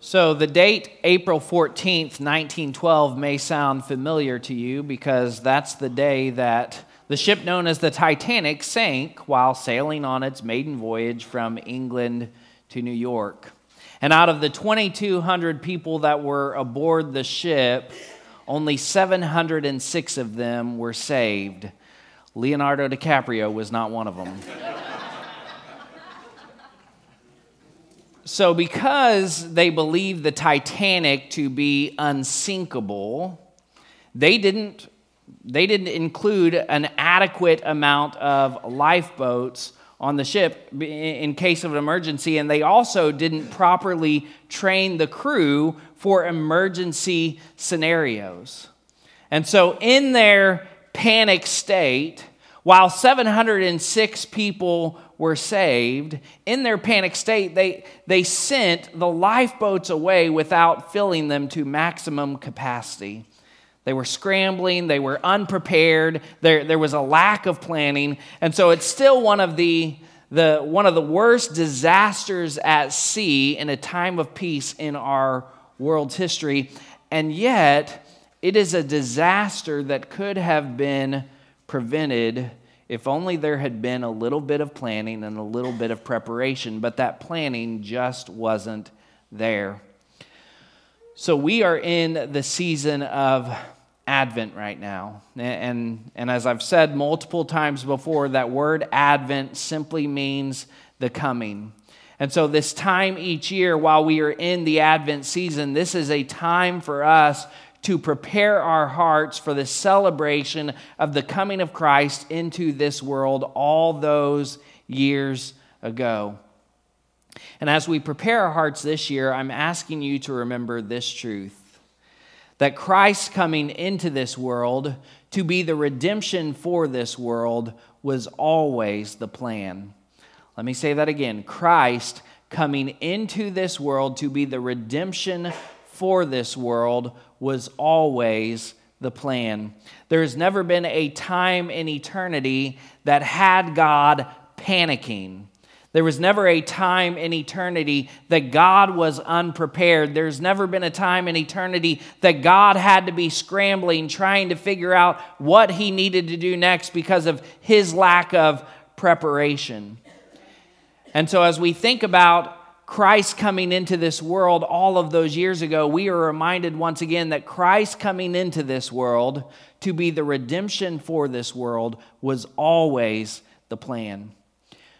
So, the date April 14th, 1912, may sound familiar to you because that's the day that the ship known as the Titanic sank while sailing on its maiden voyage from England to New York. And out of the 2,200 people that were aboard the ship, only 706 of them were saved. Leonardo DiCaprio was not one of them. So, because they believed the Titanic to be unsinkable, they didn't they didn't include an adequate amount of lifeboats on the ship in case of an emergency, and they also didn't properly train the crew for emergency scenarios. And so, in their panic state, while 706 people were saved, in their panic state, they, they sent the lifeboats away without filling them to maximum capacity. They were scrambling, they were unprepared, there, there was a lack of planning. And so it's still one of the, the, one of the worst disasters at sea in a time of peace in our world's history. And yet, it is a disaster that could have been prevented if only there had been a little bit of planning and a little bit of preparation, but that planning just wasn't there. So, we are in the season of Advent right now. And, and as I've said multiple times before, that word Advent simply means the coming. And so, this time each year, while we are in the Advent season, this is a time for us to prepare our hearts for the celebration of the coming of Christ into this world all those years ago. And as we prepare our hearts this year, I'm asking you to remember this truth that Christ coming into this world to be the redemption for this world was always the plan. Let me say that again Christ coming into this world to be the redemption for this world was always the plan. There has never been a time in eternity that had God panicking. There was never a time in eternity that God was unprepared. There's never been a time in eternity that God had to be scrambling, trying to figure out what he needed to do next because of his lack of preparation. And so, as we think about Christ coming into this world all of those years ago, we are reminded once again that Christ coming into this world to be the redemption for this world was always the plan.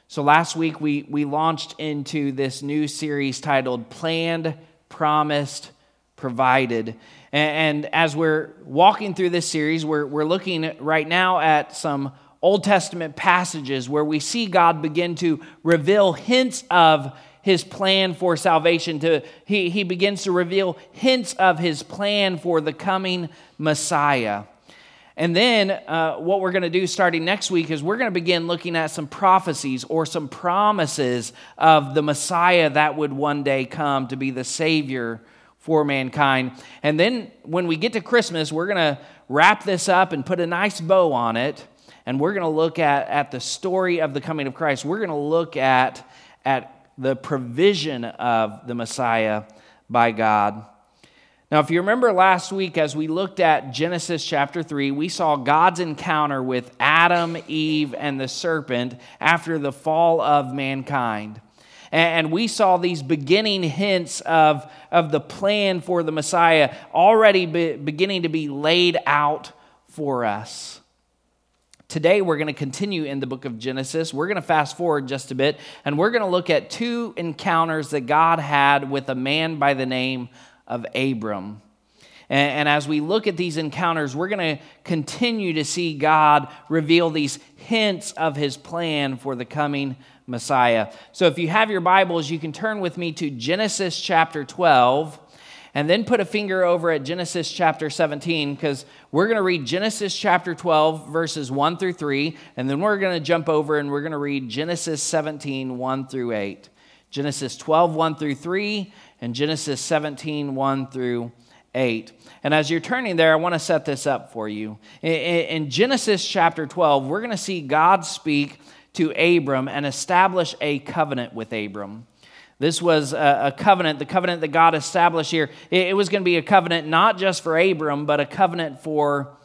So last week we, we launched into this new series titled Planned, Promised, Provided. And, and as we're walking through this series, we're, we're looking right now at some Old Testament passages where we see God begin to reveal hints of his plan for salvation. To, he, he begins to reveal hints of his plan for the coming Messiah. And then uh, what we're going to do starting next week is we're going to begin looking at some prophecies or some promises of the Messiah that would one day come to be the Savior for mankind. And then when we get to Christmas, we're going to wrap this up and put a nice bow on it. And we're going to look at, at the story of the coming of Christ. We're going to look at, at the provision of the Messiah by God. Now, if you remember last week, as we looked at Genesis chapter 3, we saw God's encounter with Adam, Eve, and the serpent after the fall of mankind. And we saw these beginning hints of, of the plan for the Messiah already be, beginning to be laid out for us. Today, we're going to continue in the book of Genesis. We're going to fast forward just a bit, and we're going to look at two encounters that God had with a man by the name of Abram. And, as we look at these encounters, we're going to continue to see God reveal these hints of his plan for the coming Messiah. So if you have your Bibles, you can turn with me to Genesis chapter 12. And then put a finger over at Genesis chapter 17 because we're going to read Genesis chapter 12, verses 1 through 3. And then we're going to jump over and we're going to read Genesis 17, 1 through 8. Genesis 12, 1 through 3, and Genesis 17, 1 through 8. And as you're turning there, I want to set this up for you. In Genesis chapter 12, we're going to see God speak to Abram and establish a covenant with Abram. This was a, covenant, the covenant that God established here. It, was going to be a covenant not just for Abram, but a covenant for,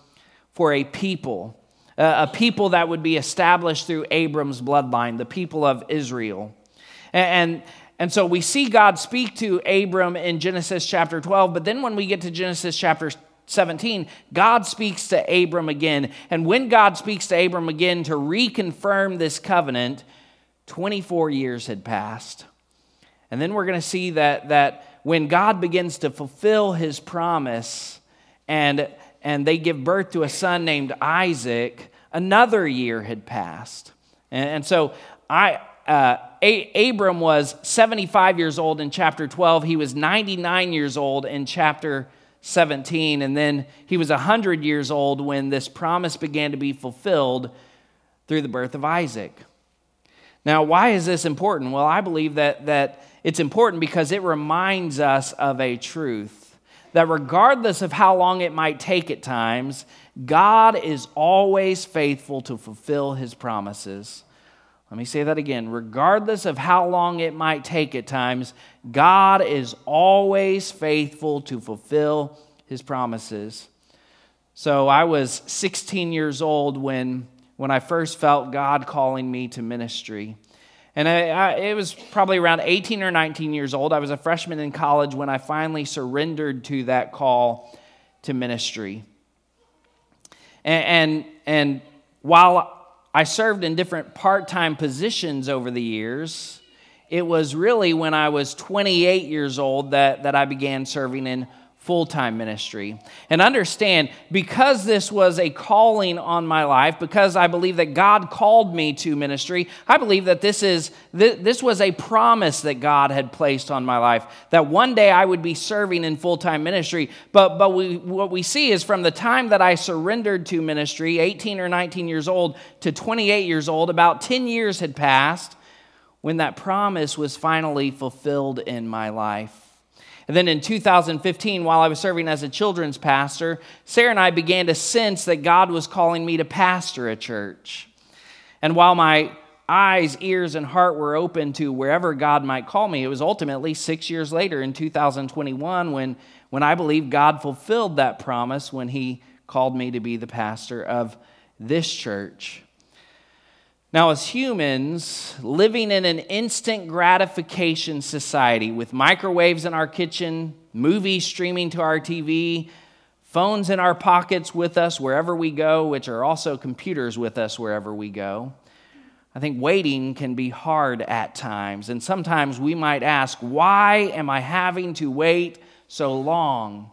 for a people, a people that would be established through Abram's bloodline, the people of Israel. And, and so we see God speak to Abram in Genesis chapter 12, but then when we get to Genesis chapter 17, God speaks to Abram again. And when God speaks to Abram again to reconfirm this covenant, 24 years had passed. And then we're going to see that, that when God begins to fulfill his promise and, and they give birth to a son named Isaac, another year had passed. And, and so I, uh, a- Abram was 75 years old in chapter 12. He was 99 years old in chapter 17. And then he was 100 years old when this promise began to be fulfilled through the birth of Isaac. Now, why is this important? Well, I believe that, that it's important because it reminds us of a truth that regardless of how long it might take at times, God is always faithful to fulfill his promises. Let me say that again. Regardless of how long it might take at times, God is always faithful to fulfill his promises. So I was 16 years old when, when I first felt God calling me to ministry. And I, I, it was probably around 18 or 19 years old. I was a freshman in college when I finally surrendered to that call to ministry. And, and, and while I served in different part time positions over the years. It was really when I was 28 years old that, that I began serving in full time ministry. And understand, because this was a calling on my life, because I believe that God called me to ministry, I believe that this, is, this was a promise that God had placed on my life, that one day I would be serving in full time ministry. But, but we, what we see is from the time that I surrendered to ministry, 18 or 19 years old, to 28 years old, about 10 years had passed when that promise was finally fulfilled in my life. And then in 2015, while I was serving as a children's pastor, Sarah and I began to sense that God was calling me to pastor a church. And while my eyes, ears, and heart were open to wherever God might call me, it was ultimately six years later in 2021 when, when I believe God fulfilled that promise when He called me to be the pastor of this church. Now, as humans living in an instant gratification society with microwaves in our kitchen, movies streaming to our TV, phones in our pockets with us wherever we go, which are also computers with us wherever we go, I think waiting can be hard at times. And sometimes we might ask, why am I having to wait so long?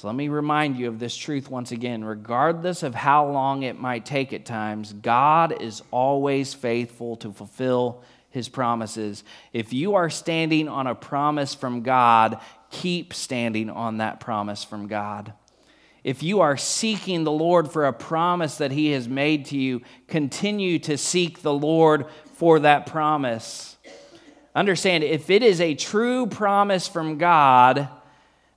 So let me remind you of this truth once again. Regardless of how long it might take at times, God is always faithful to fulfill his promises. If you are standing on a promise from God, keep standing on that promise from God. If you are seeking the Lord for a promise that he has made to you, continue to seek the Lord for that promise. Understand, if it is a true promise from God,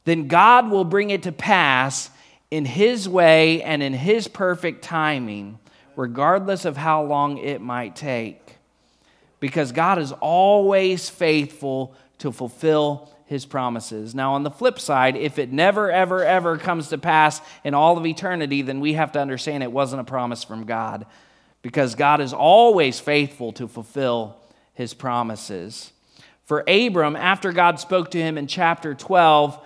then God will bring it to pass in His way and in His perfect timing, regardless of how long it might take. Because God is always faithful to fulfill His promises. Now, on the flip side, if it never, ever, ever comes to pass in all of eternity, then we have to understand it wasn't a promise from God. Because God is always faithful to fulfill His promises. For Abram, after God spoke to him in chapter 12,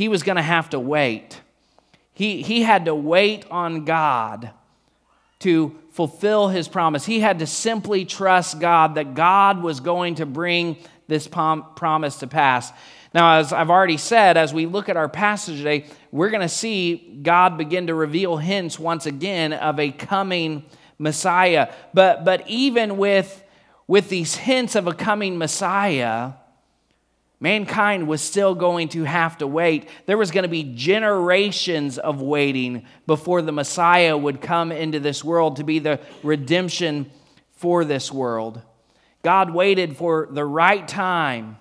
he was going to have to wait. He, he had to wait on God to fulfill his promise. He had to simply trust God that God was going to bring this prom- promise to pass. Now, as I've already said, as we look at our passage today, we're going to see God begin to reveal hints once again of a coming Messiah. But, but even with, with these hints of a coming Messiah, Mankind was still going to have to wait. There was going to be generations of waiting before the Messiah would come into this world to be the redemption for this world. God waited for the right time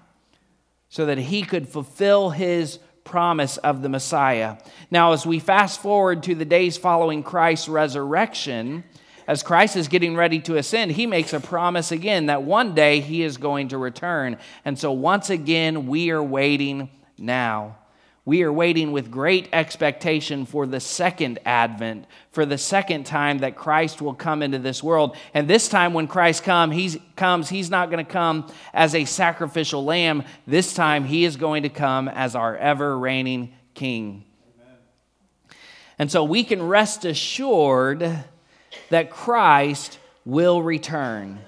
so that he could fulfill his promise of the Messiah. Now, as we fast forward to the days following Christ's resurrection, as Christ is getting ready to ascend, he makes a promise again that one day he is going to return. And so, once again, we are waiting now. We are waiting with great expectation for the second advent, for the second time that Christ will come into this world. And this time, when Christ come, he's, comes, he's not going to come as a sacrificial lamb. This time, he is going to come as our ever reigning king. Amen. And so we can rest assured that Christ will return.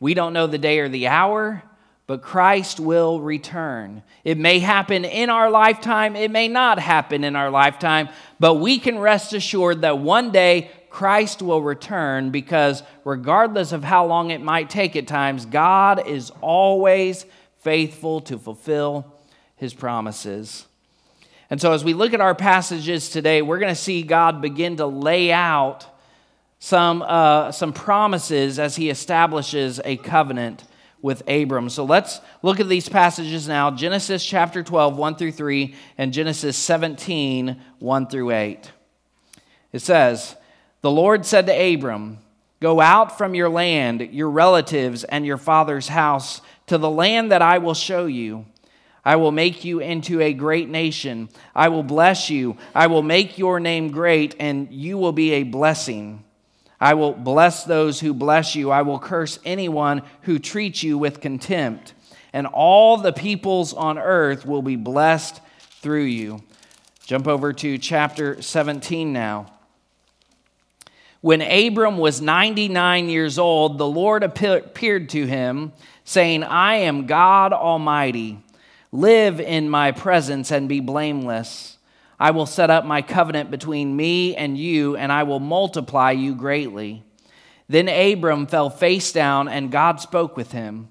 We don't know the day or the hour, but Christ will return. It may happen in our lifetime, it may not happen in our lifetime, but we can rest assured that one day Christ will return because, regardless of how long it might take at times, God is always faithful to fulfill his promises. And so, as we look at our passages today, we're going to see God begin to lay out some, uh, some promises as he establishes a covenant with Abram. So let's look at these passages now Genesis chapter 12, 1 through 3, and Genesis 17, 1 through 8. It says, The Lord said to Abram, Go out from your land, your relatives, and your father's house to the land that I will show you. I will make you into a great nation. I will bless you. I will make your name great, and you will be a blessing. I will bless those who bless you. I will curse anyone who treats you with contempt. And all the peoples on earth will be blessed through you. Jump over to chapter 17 now. When Abram was 99 years old, the Lord appeared to him, saying, I am God Almighty. Live in my presence and be blameless. I will set up my covenant between me and you, and I will multiply you greatly. Then Abram fell face down, and God spoke with him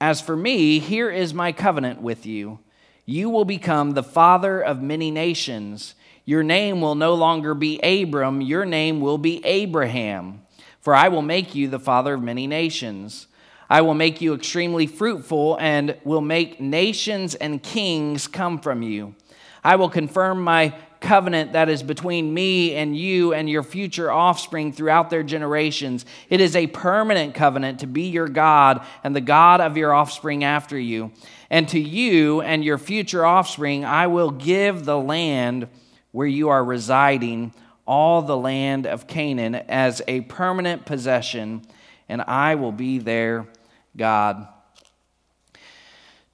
As for me, here is my covenant with you. You will become the father of many nations. Your name will no longer be Abram, your name will be Abraham, for I will make you the father of many nations. I will make you extremely fruitful, and will make nations and kings come from you. I will confirm my covenant that is between me and you and your future offspring throughout their generations. It is a permanent covenant to be your God and the God of your offspring after you. And to you and your future offspring, I will give the land where you are residing, all the land of Canaan, as a permanent possession, and I will be their God.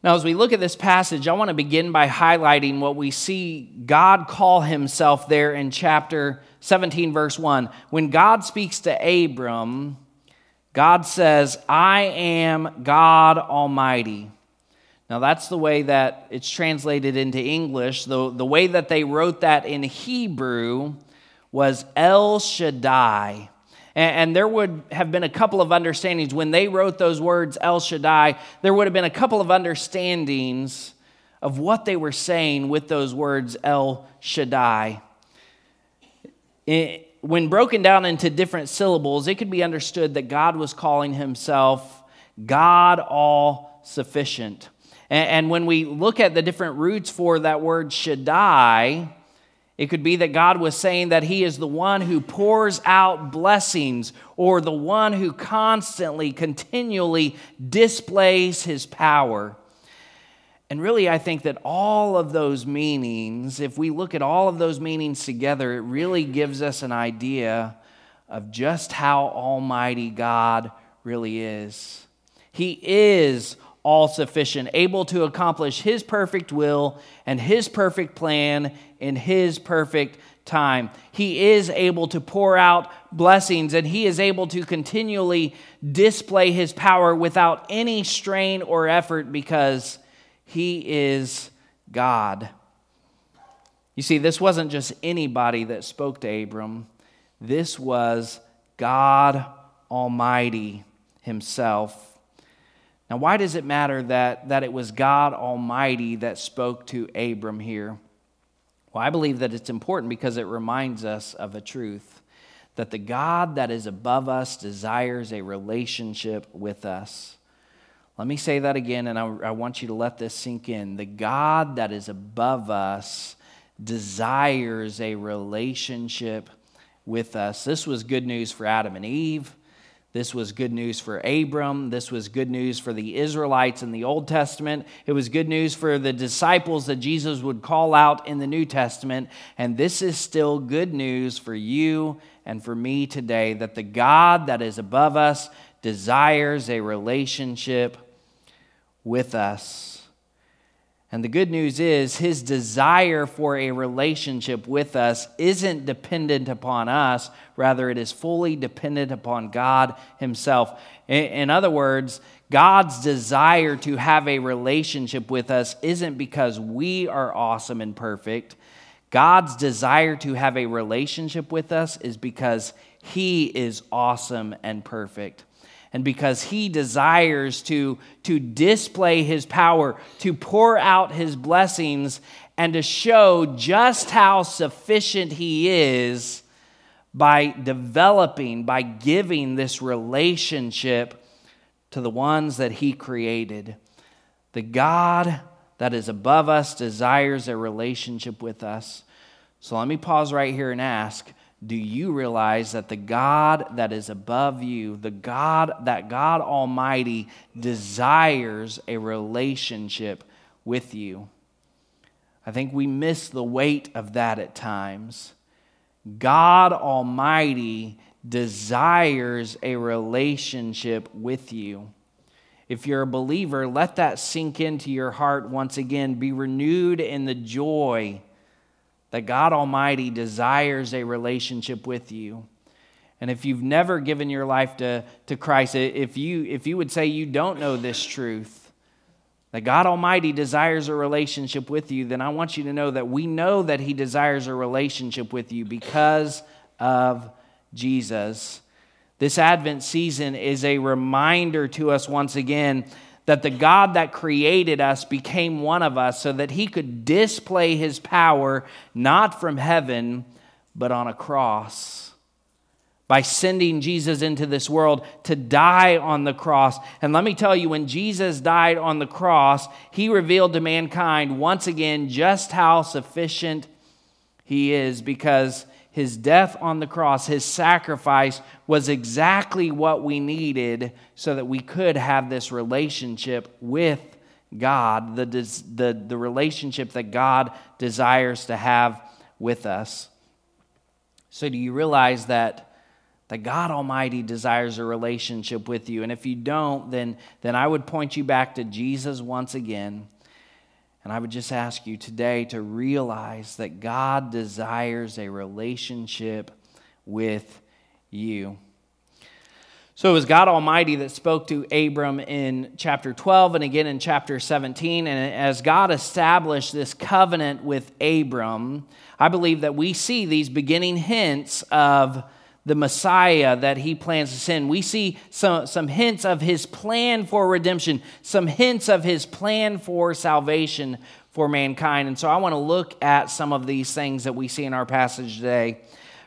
Now, as we look at this passage, I want to begin by highlighting what we see God call himself there in chapter 17, verse 1. When God speaks to Abram, God says, I am God Almighty. Now, that's the way that it's translated into English. The, the way that they wrote that in Hebrew was El Shaddai. And, there would have been a couple of understandings. When they wrote those words, El Shaddai, there would have been a couple of understandings of what they were saying with those words, El Shaddai. It, when broken down into different syllables, it could be understood that God was calling himself God all sufficient. And, and when we look at the different roots for that word Shaddai, it could be that God was saying that He is the one who pours out blessings or the one who constantly, continually displays His power. And really, I think that all of those meanings, if we look at all of those meanings together, it really gives us an idea of just how almighty God really is. He is all sufficient, able to accomplish His perfect will and His perfect plan in His perfect time. He is able to pour out blessings and He is able to continually display His power without any strain or effort because He is God. You see, this wasn't just anybody that spoke to Abram, this was God Almighty Himself. Now, why does it matter that, that it was God Almighty that spoke to Abram here? Well, I believe that it's important because it reminds us of a truth that the God that is above us desires a relationship with us. Let me say that again, and I, I, want you to let this sink in. The God that is above us desires a relationship with us. This was good news for Adam and Eve. This was good news for Abram. This was good news for the Israelites in the Old Testament. It was good news for the disciples that Jesus would call out in the New Testament. And this is still good news for you and for me today that the God that is above us desires a relationship with us. And the good news is, his desire for a relationship with us isn't dependent upon us, rather, it is fully dependent upon God himself. In other words, God's desire to have a relationship with us isn't because we are awesome and perfect. God's desire to have a relationship with us is because he is awesome and perfect and because he desires to, to display his power, to pour out his blessings, and to show just how sufficient he is by developing, by giving this relationship to the ones that he created. The God that is above us desires a relationship with us. So let me pause right here and ask do you realize that the God that is above you, the God, that God Almighty desires a relationship with you? I think we miss the weight of that at times. God Almighty desires a relationship with you. If you're a believer, let that sink into your heart once again. Be renewed in the joy that God Almighty desires a relationship with you. And if you've never given your life to, to Christ, if you, if you would say you don't know this truth, that God Almighty desires a relationship with you, then I want you to know that we know that He desires a relationship with you because of Jesus. This Advent season is a reminder to us once again that the God that created us became one of us so that he could display his power not from heaven, but on a cross. By sending Jesus into this world to die on the cross. And let me tell you, when Jesus died on the cross, he revealed to mankind once again just how sufficient he is because his death on the cross, his sacrifice, was exactly what we needed so that we could have this relationship with God, the, the, the relationship that God desires to have with us. So, do you realize that, that God Almighty desires a relationship with you? And if you don't, then, then I would point you back to Jesus once again. And I would just ask you today to realize that God desires a relationship with you. So it was God Almighty that spoke to Abram in chapter 12 and again in chapter 17. And as God established this covenant with Abram, I believe that we see these beginning hints of the Messiah that he plans to send. We see some, some hints of his plan for redemption, some hints of his plan for salvation for mankind. And so I want to look at some of these things that we see in our passage today.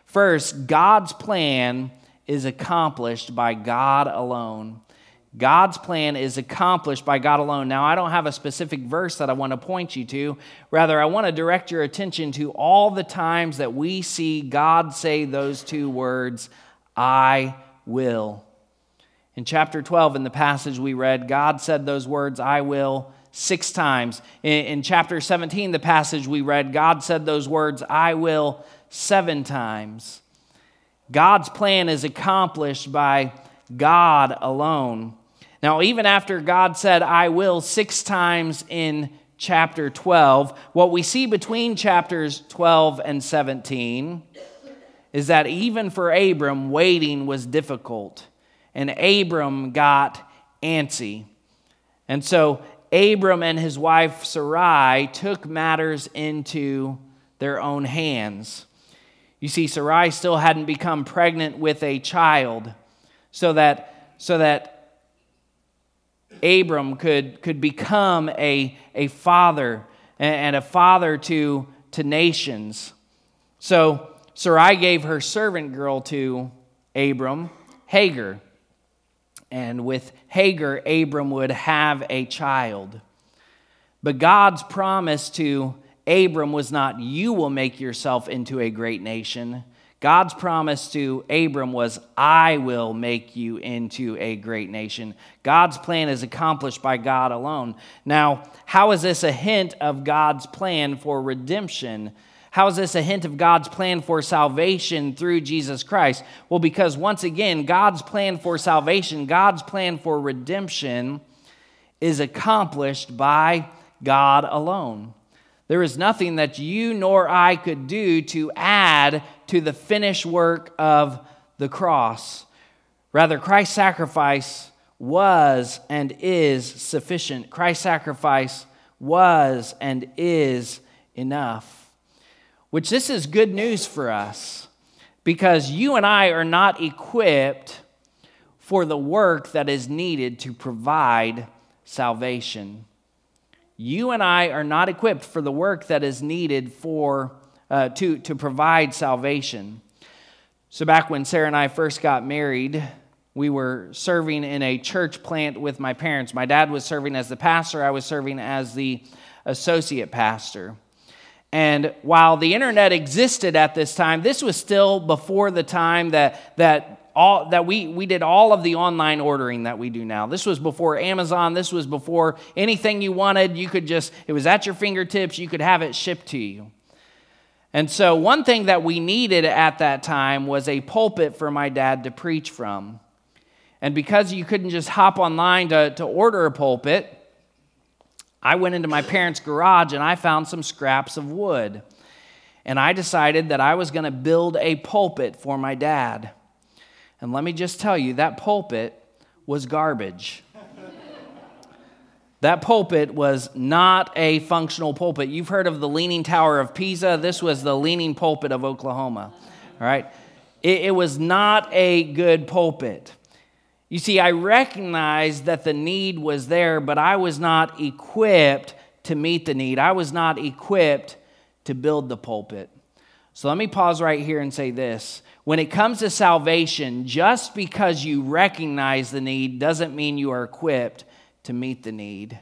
First, God's plan is accomplished by God alone. God's plan is accomplished by God alone. Now, I don't have a specific verse that I want to point you to. Rather, I want to direct your attention to all the times that we see God say those two words, I will. In chapter 12, in the passage we read, God said those words, I will, six times. In, in chapter 17, the passage we read, God said those words, I will, seven times. God's plan is accomplished by God alone. Now, even after God said, I will, six times in chapter 12, what we see between chapters 12 and 17 is that even for Abram, waiting was difficult. And Abram got antsy. And so Abram and his wife Sarai took matters into their own hands. You see, Sarai still hadn't become pregnant with a child, so that, so that Abram could, could become a, a father and a father to, to nations. So Sarai gave her servant girl to Abram, Hagar. And with Hagar, Abram would have a child. But God's promise to Abram was not, You will make yourself into a great nation. God's promise to Abram was, I will make you into a great nation. God's plan is accomplished by God alone. Now, how is this a hint of God's plan for redemption? How is this a hint of God's plan for salvation through Jesus Christ? Well, because once again, God's plan for salvation, God's plan for redemption is accomplished by God alone. There is nothing that you nor I could do to add to the finished work of the cross. Rather, Christ's sacrifice was and is sufficient. Christ's sacrifice was and is enough. Which this is good news for us because you and I are not equipped for the work that is needed to provide salvation. You and I are not equipped for the work that is needed for, uh, to, to provide salvation. So, back when Sarah and I first got married, we were serving in a church plant with my parents. My dad was serving as the pastor, I was serving as the associate pastor. And while the internet existed at this time, this was still before the time that, that all that we we did all of the online ordering that we do now. This was before Amazon, this was before anything you wanted, you could just it was at your fingertips, you could have it shipped to you. And so one thing that we needed at that time was a pulpit for my dad to preach from. And because you couldn't just hop online to, to order a pulpit, I went into my parents' garage and I found some scraps of wood. And I decided that I was going to build a pulpit for my dad. And let me just tell you, that pulpit was garbage. that pulpit was not a functional pulpit. You've heard of the Leaning Tower of Pisa. This was the Leaning Pulpit of Oklahoma. All right? It, it was not a good pulpit. You see, I recognized that the need was there, but I was not equipped to meet the need. I was not equipped to build the pulpit. So let me pause right here and say this. When it comes to salvation, just because you recognize the need doesn't mean you are equipped to meet the need.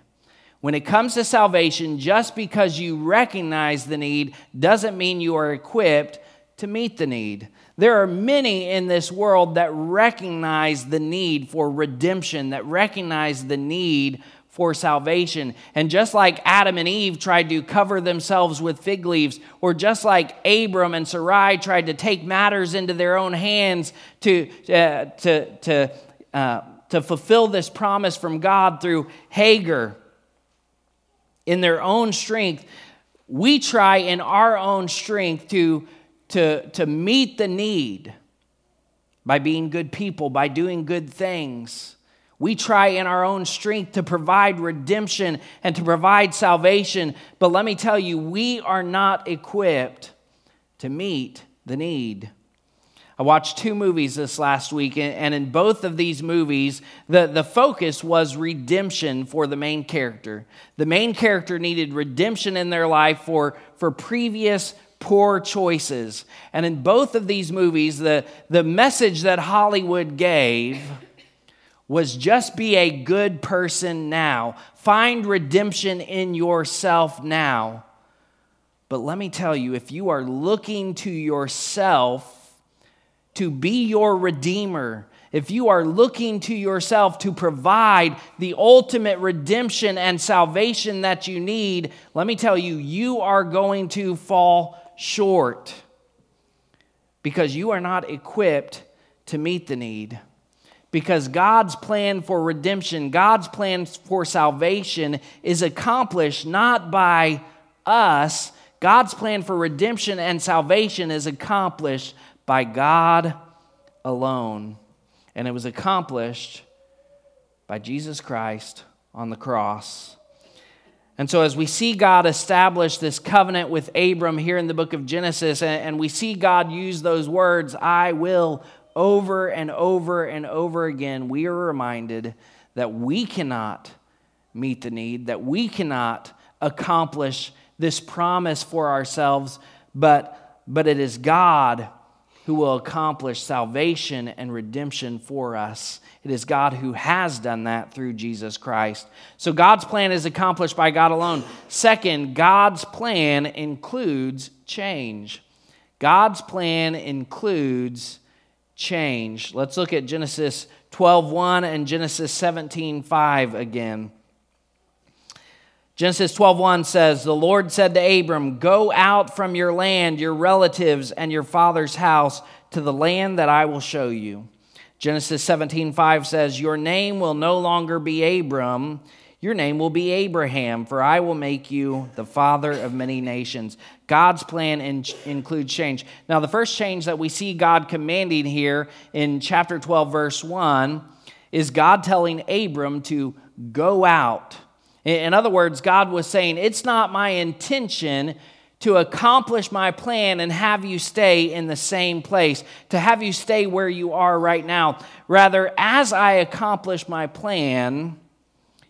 When it comes to salvation, just because you recognize the need doesn't mean you are equipped to meet the need. There are many in this world that recognize the need for redemption, that recognize the need for salvation. And just like Adam and Eve tried to cover themselves with fig leaves, or just like Abram and Sarai tried to take matters into their own hands to, uh, to, to, uh, to fulfill this promise from God through Hagar in their own strength, we try in our own strength to, to, to meet the need by being good people, by doing good things. We try in our own strength to provide redemption and to provide salvation, but let me tell you, we are not equipped to meet the need. I watched two movies this last week, and in both of these movies, the, the focus was redemption for the main character. The main character needed redemption in their life for, for previous poor choices. And in both of these movies, the, the message that Hollywood gave was just be a good person now. Find redemption in yourself now. But let me tell you, if you are looking to yourself to be your redeemer, if you are looking to yourself to provide the ultimate redemption and salvation that you need, let me tell you, you are going to fall short because you are not equipped to meet the need because God's plan for redemption, God's plan for salvation is accomplished not by us. God's plan for redemption and salvation is accomplished by God alone. And it was accomplished by Jesus Christ on the cross. And so, as we see God establish this covenant with Abram here in the book of Genesis, and we see God use those words, I will over and over and over again, we are reminded that we cannot meet the need, that we cannot accomplish this promise for ourselves, but, but it is God who will accomplish salvation and redemption for us. It is God who has done that through Jesus Christ. So God's plan is accomplished by God alone. Second, God's plan includes change. God's plan includes change. Let's look at Genesis 12:1 and Genesis 17:5 again. Genesis 12:1 says, "The Lord said to Abram, Go out from your land, your relatives, and your father's house to the land that I will show you." Genesis 17:5 says, "Your name will no longer be Abram, your name will be Abraham, for I will make you the father of many nations." God's plan in, includes change. Now, the first change that we see God commanding here in chapter 12 verse 1 is God telling Abram to go out in other words, God was saying, It's not my intention to accomplish my plan and have you stay in the same place, to have you stay where you are right now. Rather, as I accomplish my plan,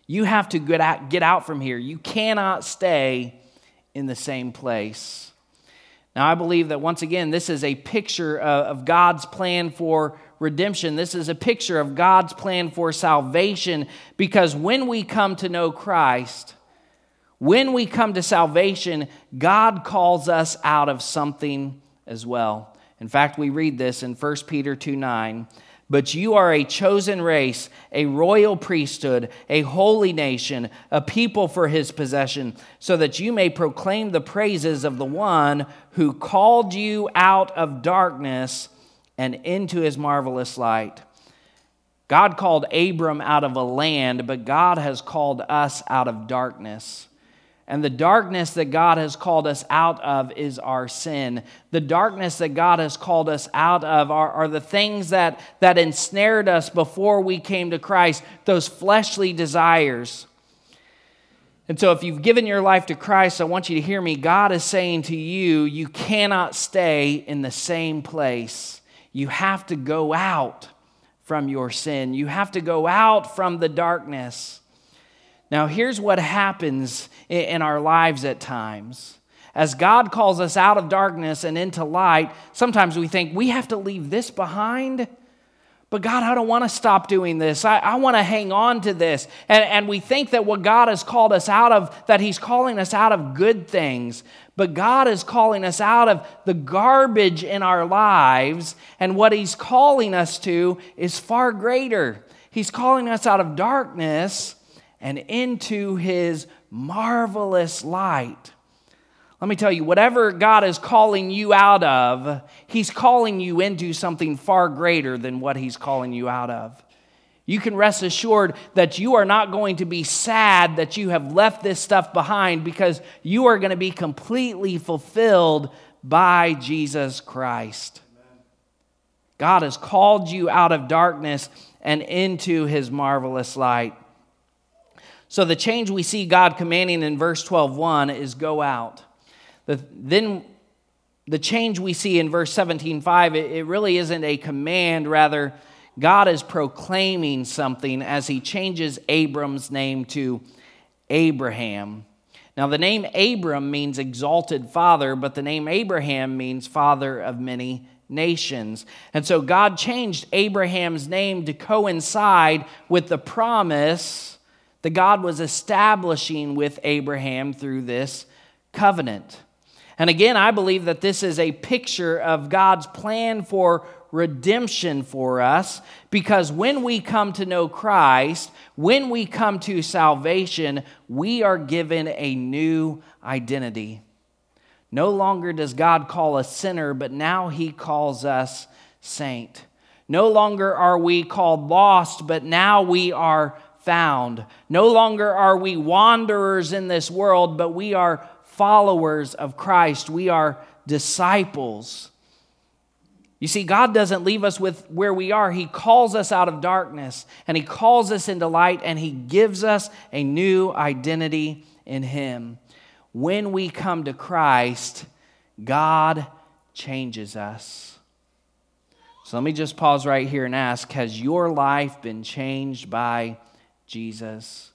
you have to get out, get out from here. You cannot stay in the same place. Now, I believe that once again, this is a picture of God's plan for redemption. This is a picture of God's plan for salvation because when we come to know Christ, when we come to salvation, God calls us out of something as well. In fact, we read this in 1 Peter 2 9. But you are a chosen race, a royal priesthood, a holy nation, a people for his possession, so that you may proclaim the praises of the one who called you out of darkness and into his marvelous light. God called Abram out of a land, but God has called us out of darkness. And the darkness that God has called us out of is our sin. The darkness that God has called us out of are, are, the things that, that ensnared us before we came to Christ, those fleshly desires. And so, if you've given your life to Christ, I want you to hear me. God is saying to you, you cannot stay in the same place. You have to go out from your sin. You have to go out from the darkness. Now, here's what happens in our lives at times. As God calls us out of darkness and into light, sometimes we think we have to leave this behind. But God, I don't want to stop doing this. I, I want to hang on to this. And, and we think that what God has called us out of, that He's calling us out of good things. But God is calling us out of the garbage in our lives. And what He's calling us to is far greater. He's calling us out of darkness and into His marvelous light. Let me tell you, whatever God is calling you out of, He's calling you into something far greater than what He's calling you out of. You can rest assured that you are not going to be sad that you have left this stuff behind because you are going to be completely fulfilled by Jesus Christ. God has called you out of darkness and into his marvelous light. So the change we see God commanding in verse 12:1 is go out. The, then the change we see in verse 17:5, it, it really isn't a command, rather, God is proclaiming something as he changes Abram's name to Abraham. Now, the name Abram means exalted father, but the name Abraham means father of many nations. And so God changed Abraham's name to coincide with the promise that God was establishing with Abraham through this covenant. And again, I believe that this is a picture of God's plan for redemption for us because when we come to know Christ, when we come to salvation, we are given a new identity. No longer does God call us sinner, but now he calls us saint. No longer are we called lost, but now we are found. No longer are we wanderers in this world, but we are followers of Christ, we are disciples. You see, God doesn't leave us with where we are. He calls us out of darkness and He calls us into light and He gives us a new identity in Him. When we come to Christ, God changes us. So let me just pause right here and ask Has your life been changed by Jesus?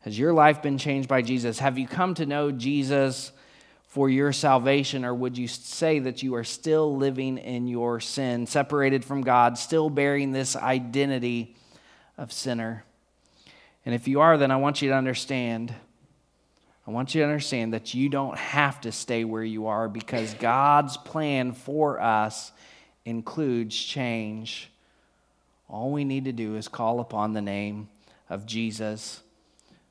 Has your life been changed by Jesus? Have you come to know Jesus for your salvation, or would you say that you are still living in your sin, separated from God, still bearing this identity of sinner? And if you are, then I want you to understand. I want you to understand that you don't have to stay where you are because God's plan for us includes change. All we need to do is call upon the name of Jesus.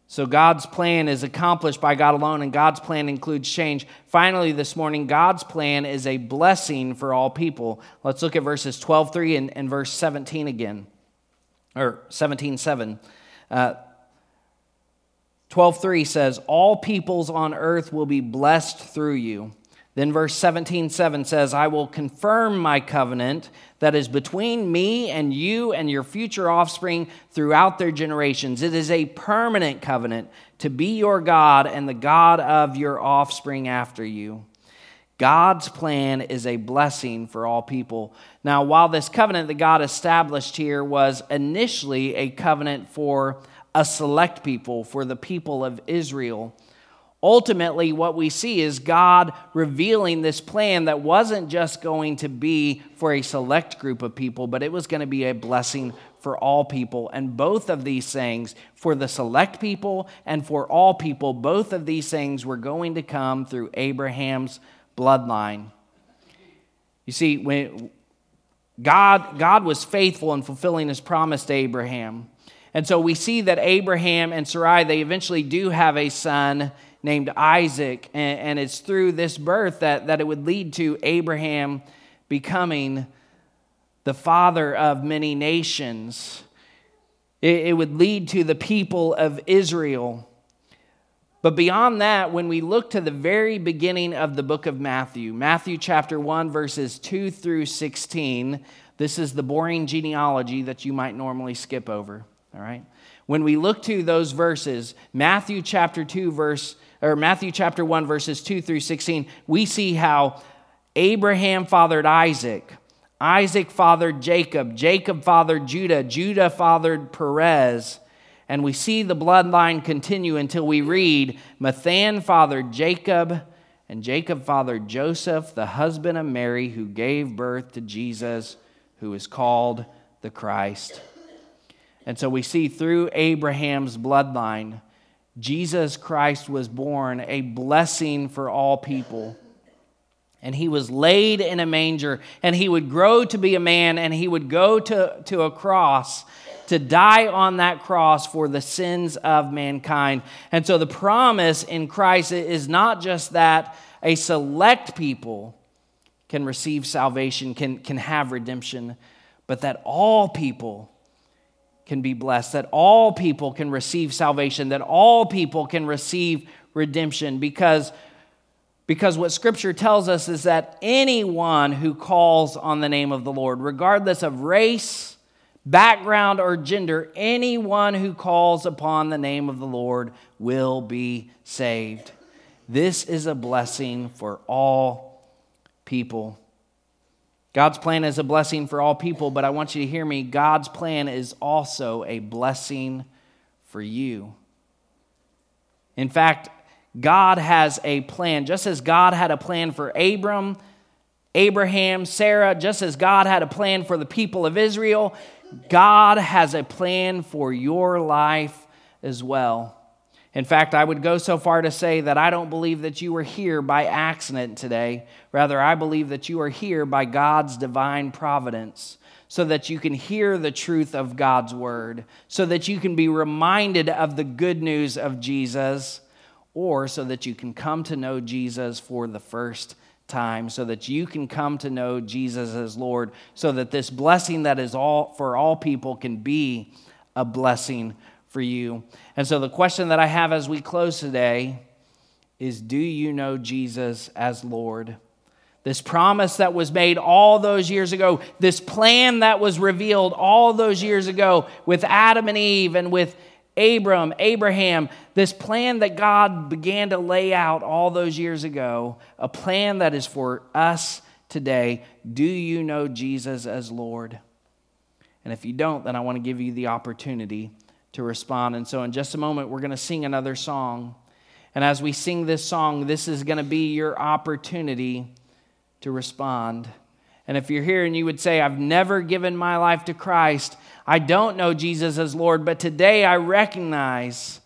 So God's plan is accomplished by God alone, and God's plan includes change. Finally, this morning, God's plan is a blessing for all people. Let's look at verses 12 3 and, and verse 17 again, or 17 7. Uh, 12 3 says, All peoples on earth will be blessed through you. Then verse 17, 7 says, I will confirm my covenant that is between me and you and your future offspring throughout their generations. It is a permanent covenant to be your God and the God of your offspring after you. God's plan is a blessing for all people. Now, while this covenant that God established here was initially a covenant for a select people, for the people of Israel, ultimately, what we see is God revealing this plan that wasn't just going to be for a select group of people, but it was going to be a blessing for all people. And both of these things, for the select people and for all people, both of these things were going to come through Abraham's bloodline. You see, when God, God was faithful in fulfilling his promise to Abraham. And so we see that Abraham and Sarai, they eventually do have a son named Isaac. And, and it's through this birth that, that it would lead to Abraham becoming the father of many nations. It, it would lead to the people of Israel. But beyond that, when we look to the very beginning of the book of Matthew, Matthew chapter 1, verses 2 through 16, this is the boring genealogy that you might normally skip over. All right? When we look to those verses, Matthew chapter 2, verse or Matthew chapter 1, verses 2 through 16, we see how Abraham fathered Isaac, Isaac fathered Jacob, Jacob fathered Judah, Judah fathered Perez. And we see the bloodline continue until we read Matthan fathered Jacob, and Jacob fathered Joseph, the husband of Mary, who gave birth to Jesus, who is called the Christ. And so we see through Abraham's bloodline Jesus Christ was born, a blessing for all people. And he was laid in a manger, and he would grow to be a man, and he would go to, to a cross to die on that cross for the sins of mankind. And so the promise in Christ is not just that a select people can receive salvation, can, can have redemption, but that all people can be blessed, that all people can receive salvation, that all people can receive redemption because because what scripture tells us is that anyone who calls on the name of the Lord, regardless of race, background, or gender, anyone who calls upon the name of the Lord will be saved. This is a blessing for all people. God's plan is a blessing for all people, but I want you to hear me. God's plan is also a blessing for you. In fact, God has a plan. Just as God had a plan for Abram, Abraham, Sarah, just as God had a plan for the people of Israel, God has a plan for your life as well. In fact, I would go so far to say that I don't believe that you are here by accident today. Rather, I believe that you are here by God's divine providence so that you can hear the truth of God's word, so that you can be reminded of the good news of Jesus, or so that you can come to know Jesus for the first time, so that you can come to know Jesus as Lord, so that this blessing that is all for all people can be a blessing for you. And so, the question that I have as we close today is Do you know Jesus as Lord? This promise that was made all those years ago, this plan that was revealed all those years ago with Adam and Eve and with Abram, Abraham, this plan that God began to lay out all those years ago, a plan that is for us today. Do you know Jesus as Lord? And if you don't, then I want to give you the opportunity to respond. And so, in just a moment, we're going to sing another song. And as we sing this song, this is going to be your opportunity to respond. And if you're here and you would say, I've never given my life to Christ, I don't know Jesus as Lord, but today I recognize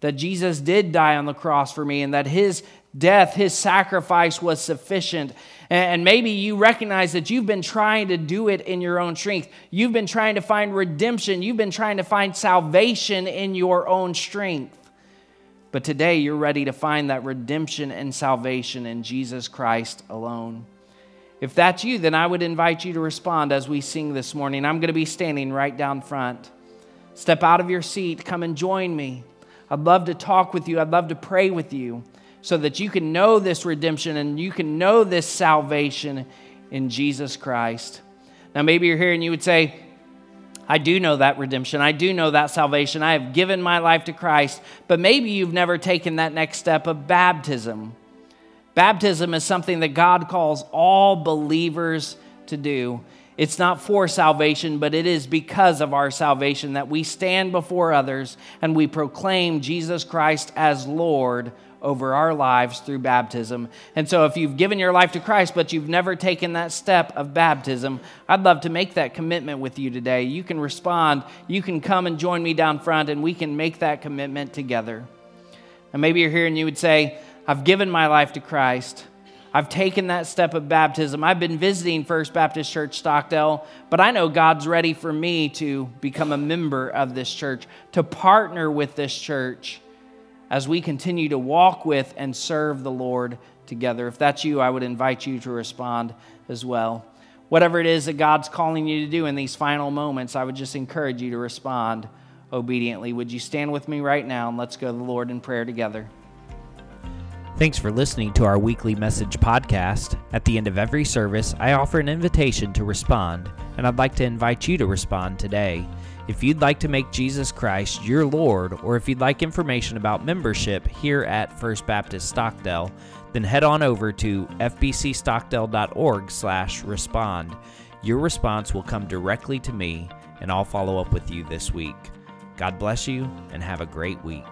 that Jesus did die on the cross for me and that his death, his sacrifice was sufficient. And maybe you recognize that you've been trying to do it in your own strength. You've been trying to find redemption. You've been trying to find salvation in your own strength. But today you're ready to find that redemption and salvation in Jesus Christ alone. If that's you, then I would invite you to respond as we sing this morning. I'm going to be standing right down front. Step out of your seat, come and join me. I'd love to talk with you, I'd love to pray with you so that you can know this redemption and you can know this salvation in Jesus Christ. Now, maybe you're here and you would say, I do know that redemption. I do know that salvation. I have given my life to Christ. But maybe you've never taken that next step of baptism. Baptism is something that God calls all believers to do. It's not for salvation, but it is because of our salvation that we stand before others and we proclaim Jesus Christ as Lord over our lives through baptism. And so, if you've given your life to Christ, but you've never taken that step of baptism, I'd love to make that commitment with you today. You can respond, you can come and join me down front, and we can make that commitment together. And maybe you're here and you would say, I've given my life to Christ. I've taken that step of baptism. I've been visiting First Baptist Church Stockdale, but I know God's ready for me to become a member of this church, to partner with this church as we continue to walk with and serve the Lord together. If that's you, I would invite you to respond as well. Whatever it is that God's calling you to do in these final moments, I would just encourage you to respond obediently. Would you stand with me right now and let's go to the Lord in prayer together? Thanks for listening to our weekly message podcast. At the end of every service, I offer an invitation to respond, and I'd like to invite you to respond today. If you'd like to make Jesus Christ your Lord, or if you'd like information about membership here at First Baptist Stockdale, then head on over to fbcstockdale.org/respond. Your response will come directly to me, and I'll follow up with you this week. God bless you, and have a great week.